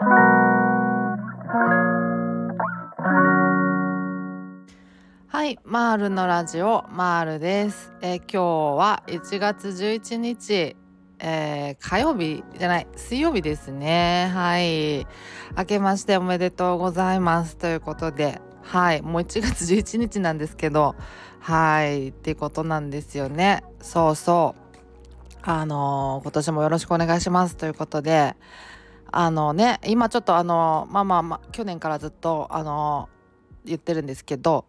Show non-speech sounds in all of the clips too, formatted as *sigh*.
はい、マールのラジオマールです。えー、今日は1月11日、えー、火曜日じゃない水曜日ですね。はい、明けましておめでとうございますということで、はい、もう1月11日なんですけど、はいってことなんですよね。そうそう。あのー、今年もよろしくお願いしますということで、あのね今ちょっとあのまあまあまあ去年からずっとあの言ってるんですけど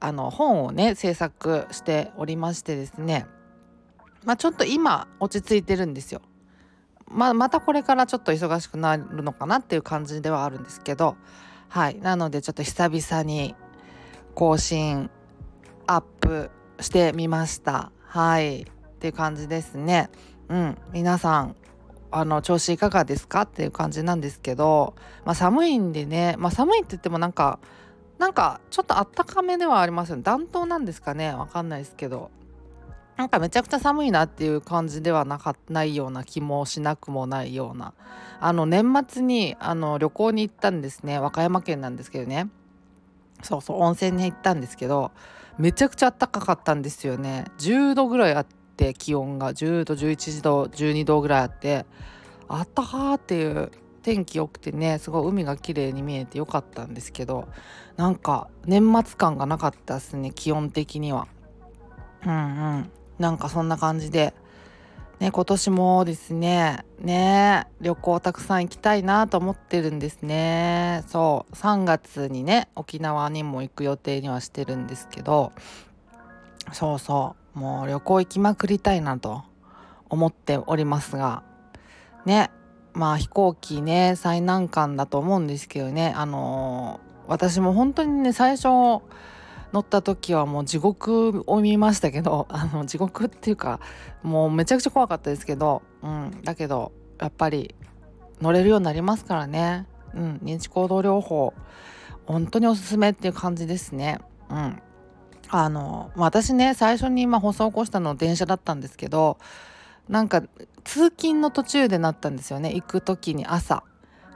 あの本をね制作しておりましてですね。まあちょっと今落ち着いてるんですよ。まあ、またこれからちょっと忙しくなるのかなっていう感じではあるんですけど。はい。なのでちょっと久々に更新アップしてみました。はい。っていう感じですね。うん。皆さんあの調子いかがですかっていう感じなんですけど、まあ、寒いんでね、まあ、寒いって言ってもなんかなんかちょっとあったかめではありますよね。暖冬なんですかね。わかんないですけど。なんかめちゃくちゃ寒いなっていう感じではなかないような気もしなくもないような。あの年末にあの旅行に行ったんですね。和歌山県なんですけどね。そうそう温泉に行ったんですけどめちゃくちゃ暖かかったんですよね。10度ぐらいあって気温が10度11度12度ぐらいあってあったかーっていう天気良くてねすごい海が綺麗に見えてよかったんですけどなんか年末感がなかったですね気温的には。うんうん。なんかそんな感じでね今年もですねね旅行たくさん行きたいなと思ってるんですね。そう。3月にね沖縄にも行く予定にはしてるんですけど。そうそう。もう旅行行きまくりたいなと思っておりますが。ねまあ飛行機ね最難関だと思うんですけどね。あのー、私も本当にね最初乗った時はもう地獄を見ましたけど *laughs* あの地獄っていうかもうめちゃくちゃ怖かったですけど、うん、だけどやっぱり乗れるようになりますからね、うん、認知行動療法本当におすすめっていう感じですね。うん、あの私ね最初に今放送を起こしたの電車だったんですけどなんか通勤の途中でなったんですよね。行く時に朝。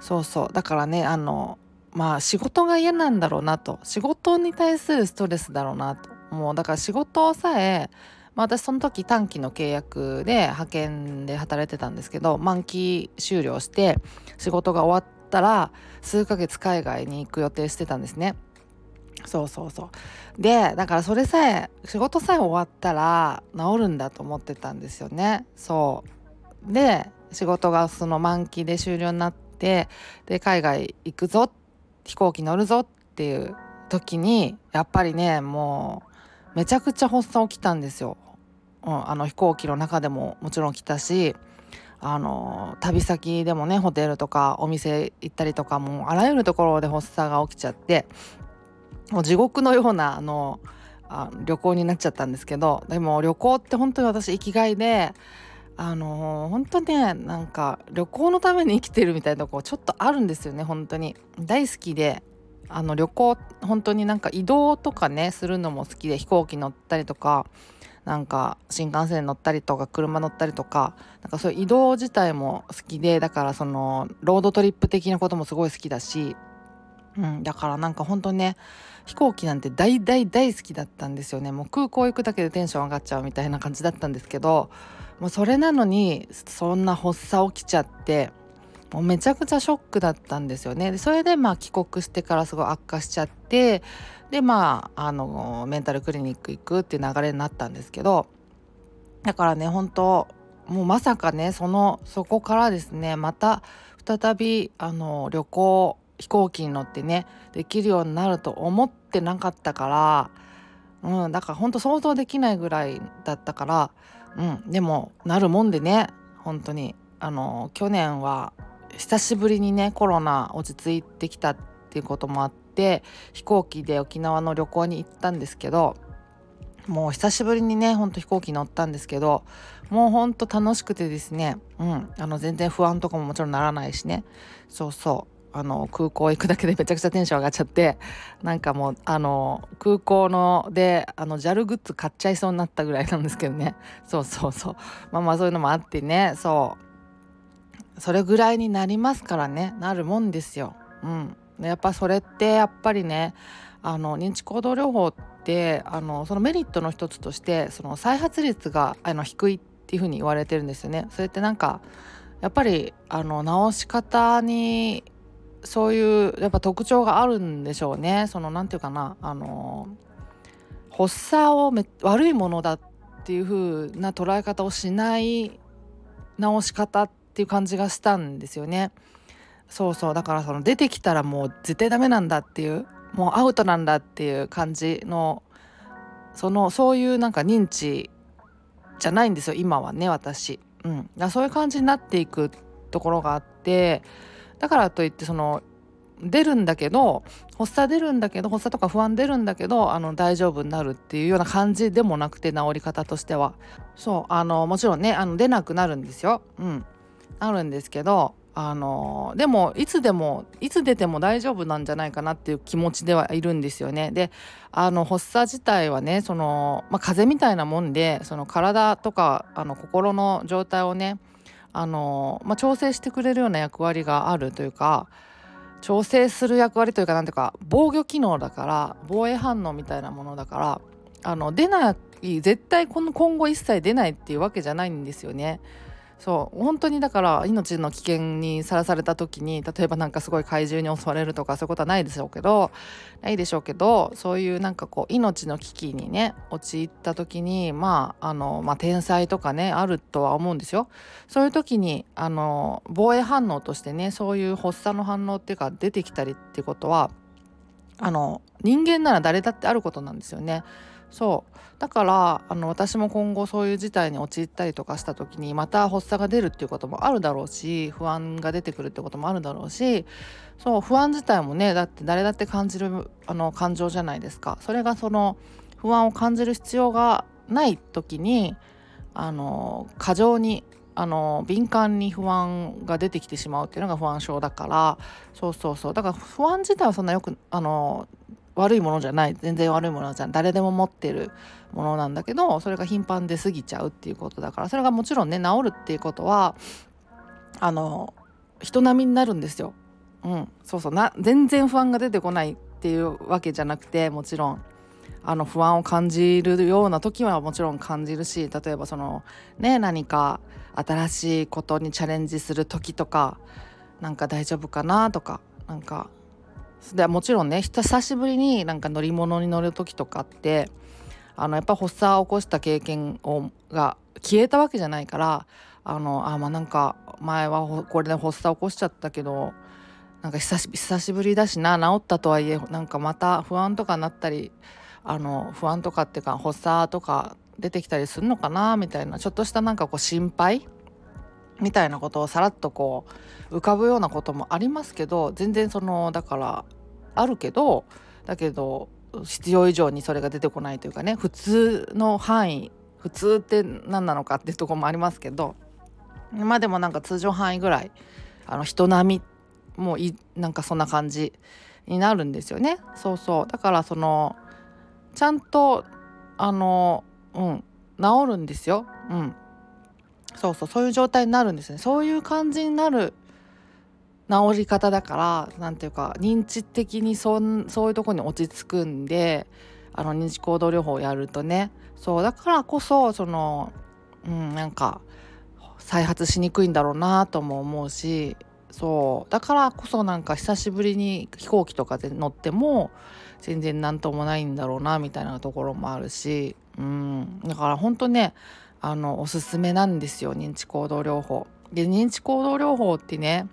そうそう。だからねあのまあ仕事が嫌なんだろうなと。仕事に対するストレスだろうなと。もうだから仕事さえ、まあ、私その時短期の契約で派遣で働いてたんですけど満期終了して仕事が終わったら数ヶ月海外に行く予定してたんですね。そうそうそう。でだからそれさえ仕事さえ終わったら治るんだと思ってたんですよね。そう。で仕事がその満期で終了になってで海外行くぞ飛行機乗るぞっていう時にやっぱりねもうめちゃくちゃ発作起きたんですよ、うん、あの飛行機の中でももちろん来たしあの旅先でもねホテルとかお店行ったりとかもあらゆるところで発作が起きちゃってもう地獄のようなあのあ旅行になっちゃったんですけどでも旅行って本当に私生きがいであの、本当ねなんか旅行のために生きてるみたいなとこちょっとあるんですよね本当に。大好きであの旅行本当になんか移動とかねするのも好きで飛行機乗ったりとかなんか新幹線乗ったりとか車乗ったりとかなんかそういう移動自体も好きでだからそのロードトリップ的なこともすごい好きだし、うん、だからなんか本当ね飛行機なんて大大大好きだったんですよね。もう空港行くだけでテンション上がっちゃうみたいな感じだったんですけどもうそれなのにそんな発作起きちゃってもうめちゃくちゃショックだったんですよね。それでまあ帰国してからすごい悪化しちゃってでまああのメンタルクリニック行くっていう流れになったんですけどだからね本当もうまさかねそのそこからですねまた再びあの旅行飛行機に乗ってねできるようになると思ってなかったから、うん、だから本当想像できないぐらいだったから、うん、でもなるもんでね本当にあの去年は久しぶりにねコロナ落ち着いてきたっていうこともあって飛行機で沖縄の旅行に行ったんですけどもう久しぶりにねほんと飛行機乗ったんですけどもうほんと楽しくてですねうんあの全然不安とかももちろんならないしね。そうそう。あの空港行くだけでめちゃくちゃテンション上がっちゃってなんかもうあの空港のであの JAL グッズ買っちゃいそうになったぐらいなんですけどね。そうそうそう。まあまあそういうのもあってね。そう。それぐらいになりますからね。なるもんですよ。うん、やっぱそれってやっぱりねあの認知行動療法ってあのそのメリットの一つとしてその再発率があの低いっていうふうに言われてるんですよね。それってなんかやっぱりあの治し方にそういうやっぱ特徴があるんでしょうね。そのなんていうかなあの発作を悪いものだっていう風な捉え方をしない治し方っていう感じがしたんですよね。そうそうだからその出てきたらもう絶対ダメなんだっていうもうアウトなんだっていう感じのそのそういうなんか認知じゃないんですよ今はね私。うん、そういう感じになっていくところがあってだからといってその出るんだけど発作出るんだけど発作とか不安出るんだけどあの大丈夫になるっていうような感じでもなくて治り方としてはそうあのもちろんねあの出なくなるんですよ。うん、なるんですけどあのでもいつでもいつ出ても大丈夫なんじゃないかなっていう気持ちではいるんですよね。であの発作自体はねその、まあ、風邪みたいなもんでその体とかあの心の状態をねあの、まあ、調整してくれるような役割があるというか調整する役割というか何ていうか防御機能だから防衛反応みたいなものだからあの出ない絶対今後一切出ないっていうわけじゃないんですよね。そう本当にだから命の危険にさらされた時に例えばなんかすごい怪獣に襲われるとかそういうことはないでしょうけどないでしょうけどそういうなんかこう命の危機にね陥った時にまああの、まあ、天才とかねあるとは思うんですよ。そういう時にあの防衛反応としてねそういう発作の反応っていうか出てきたりってことはあの人間なら誰だってあることなんですよね。そう。だからあの私も今後そういう事態に陥ったりとかした時にまた発作が出るっていうこともあるだろうし不安が出てくるってこともあるだろうしそう不安自体もねだって誰だって感じるあの感情じゃないですか。それがその不安を感じる必要がない時にあの過剰にあの敏感に不安が出てきてしまうっていうのが不安症だからそうそうそう。だから不安自体はそんなよくあの悪いものじゃない全然悪いものじゃん誰でも持ってるものなんだけどそれが頻繁で過ぎちゃうっていうことだからそれがもちろんね治るっていうことはあの人並みになるんですよ。うん、そうそうな全然不安が出てこないっていうわけじゃなくてもちろんあの不安を感じるような時はもちろん感じるし例えばそのね何か新しいことにチャレンジする時とかなんか大丈夫かなとかなんかでもちろんね久しぶりになんか乗り物に乗る時とかってあのやっぱ発作を起こした経験をが消えたわけじゃないからあのあまあなんか前はこれで発作起こしちゃったけどなんか久し久しぶりだしな治ったとはいえなんかまた不安とかなったりあの不安とかっていうか発作とか出てきたりするのかなみたいなちょっとしたなんかこう心配みたいなことをさらっとこう浮かぶようなこともありますけど全然そのだからあるけどだけど必要以上にそれが出てこないというかね普通の範囲普通って何なのかっていうとこもありますけどまあでもなんか通常範囲ぐらいあの人並みもういなんかそんな感じになるんですよね。そうそう。だからそのちゃんとあのうん治るんですよ。うん。そうそうそういう状態になるんですね。そういう感じになる治り方だから何ていうか認知的にそんそういうとこに落ち着くんであの認知行動療法をやるとね。そうだからこそそのうんなんか再発しにくいんだろうなとも思うしそうだからこそなんか久しぶりに飛行機とかで乗っても全然何ともないんだろうなみたいなところもあるしうん。だから本当ねあのおすすめなんですよ認知行動療法。で認知行動療法ってね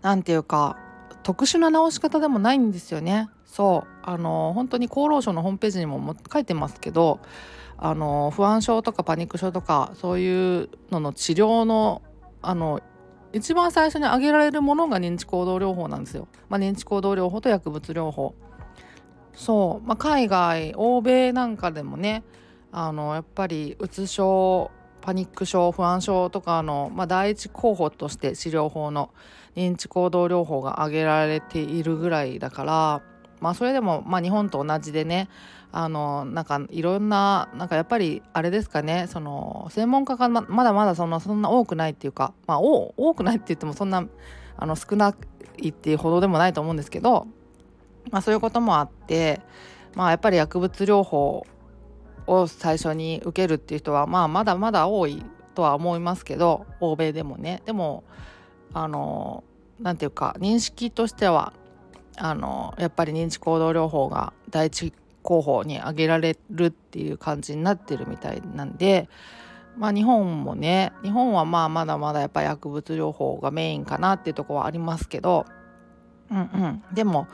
何て言うか特殊な治し方でもないんですよね。そうあの本当に厚労省のホームページにも書いてますけどあの不安症とかパニック症とかそういうのの治療のあの一番最初に挙げられるものが認知行動療法なんですよ。まあ、認知行動療法と薬物療法。そう、まあ、海外欧米なんかでもねあのやっぱりうつ症パニック症不安症とかの、まあ、第一候補として治療法の認知行動療法が挙げられているぐらいだからまあそれでもまあ日本と同じでねあのなんかいろんななんかやっぱりあれですかねその専門家がまだまだそのそんな多くないっていうかまあ多くないって言ってもそんなあの少ないっていうほどでもないと思うんですけど、まあ、そういうこともあって、まあ、やっぱり薬物療法を最初に受けるっていう人は、まあ、まだまだ多いとは思いますけど欧米でもね。でもあの何て言うか認識としてはあのやっぱり認知行動療法が第一候補に挙げられるっていう感じになってるみたいなんでまあ日本もね日本はまあまだまだやっぱり薬物療法がメインかなっていうとこはありますけどうんうん。でも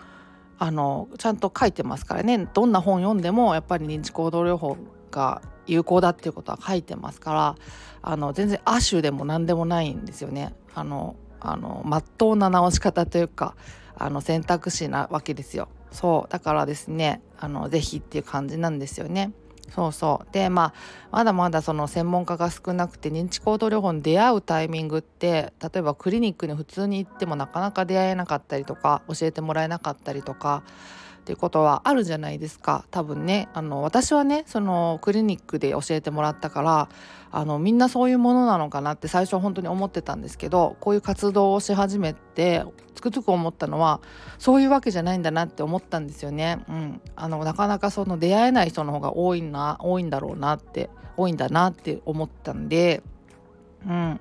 あのちゃんと書いてますからねどんな本読んでもやっぱり認知行動療法が有効だっていうことは書いてますからあの全然亜種でも何でもないんですよね。あのあの真っ当な直し方というかあの選択肢なわけですよ。そうだからですねあのぜひっていう感じなんですよね。そうそう。でまあまだまだその専門家が少なくて認知行動療法に出会うタイミングって例えばクリニックに普通に行ってもなかなか出会えなかったりとか教えてもらえなかったりとかっていうことはあるじゃないですか。多分ね。あの私はねそのクリニックで教えてもらったからあのみんなそういうものなのかなって最初は本当に思ってたんですけどこういう活動をし始めてつくづく思ったのはそういうわけじゃないんだなって思ったんですよね。うん、あのなかなかその出会えない人の方が多いな多いんだろうなって多いんだなって思ったんで、うん、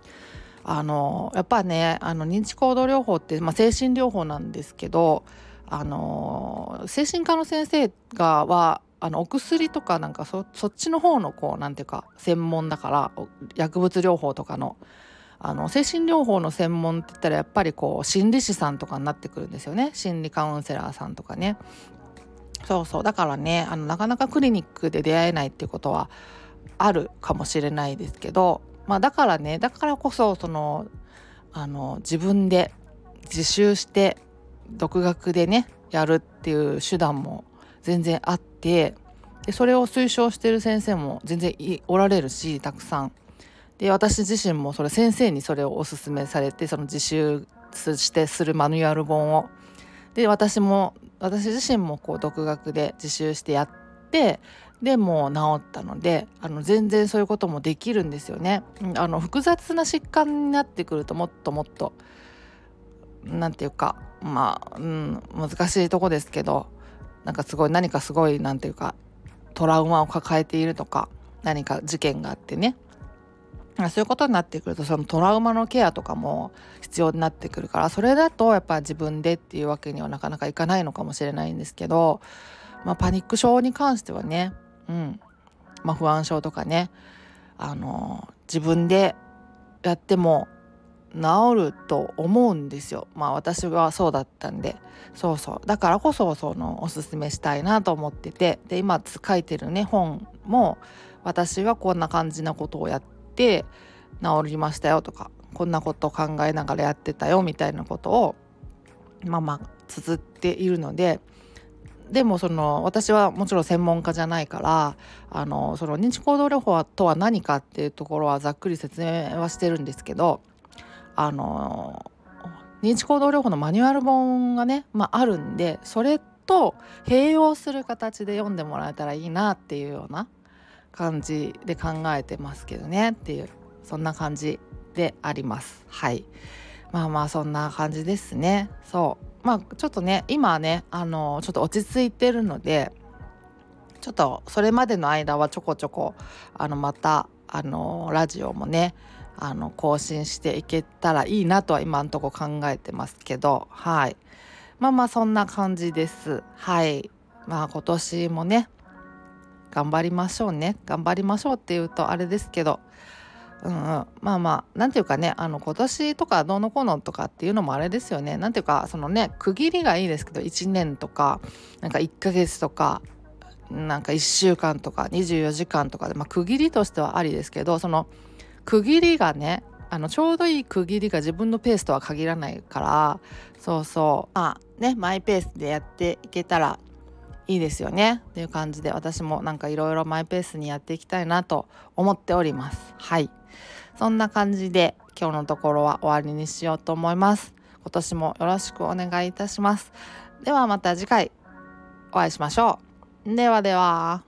あのやっぱねあの認知行動療法って、まあ、精神療法なんですけどあの精神科の先生がはあのお薬とかなんかそっちの方のこうなんていうか専門だから薬物療法とかのあの精神療法の専門って言ったらやっぱりこう心理師さんとかになってくるんですよね。心理カウンセラーさんとかね。そうそう。だからねあのなかなかクリニックで出会えないっていうことはあるかもしれないですけどまあだからねだからこそそのあの自分で自習して独学でねやるっていう手段も全然あってでそれを推奨してる先生も全然おられるしたくさん。で私自身もそれ先生にそれをおすすめされてその自習してするマニュアル本を。で私も私自身もこう独学で自習してやってでもう治ったのであの全然そういうこともできるんですよね。あの複雑な疾患になってくるともっともっと何て言うかまあ、うん、難しいとこですけどなんかすごい何かすごい何て言うかトラウマを抱えているとか何か事件があってね。そういうことになってくるとそのトラウマのケアとかも必要になってくるからそれだとやっぱ自分でっていうわけにはなかなかいかないのかもしれないんですけど、まあ、パニック症に関してはね、うん。まあ、不安症とかねあの自分でやっても治ると思うんですよ。まあ私はそうだったんで。そうそう。だからこそそのおすすめしたいなと思ってて。で今書いてるね本も私はこんな感じなことをやって治りましたよとかこんなことを考えながらやってたよみたいなことをまあまあ綴っているので。でもその私はもちろん専門家じゃないからあのその認知行動療法とは何かっていうところはざっくり説明はしてるんですけどあの認知行動療法のマニュアル本がね、まあ、あるんでそれと併用する形で読んでもらえたらいいなっていうような感じで考えてますけどねっていうそんな感じであります。はい。まあまあそんな感じですね。そう。まあちょっとね今ねあのちょっと落ち着いてるのでちょっとそれまでの間はちょこちょこあのまたあのラジオもねあの更新していけたらいいなとは今んとこ考えてますけどはい。まあまあそんな感じです。はい。まあ今年もね頑張りましょうね。頑張りましょうっていうとあれですけどうんうん、まあまあ何ていうかねあの今年とかどうのこうのとかっていうのもあれですよね。何ていうかそのね区切りがいいですけど1年とかなんか1ヶ月とかなんか1週間とか24時間とかで、まあ、区切りとしてはありですけどその区切りがねあのちょうどいい区切りが自分のペースとは限らないからそうそう。まあねマイペースでやっていけたらいいですよね。っていう感じで私もなんかいろいろマイペースにやっていきたいなと思っております。はい。そんな感じで今日のところは終わりにしようと思います。今年もよろしくお願いいたします。ではまた次回お会いしましょう。ではでは。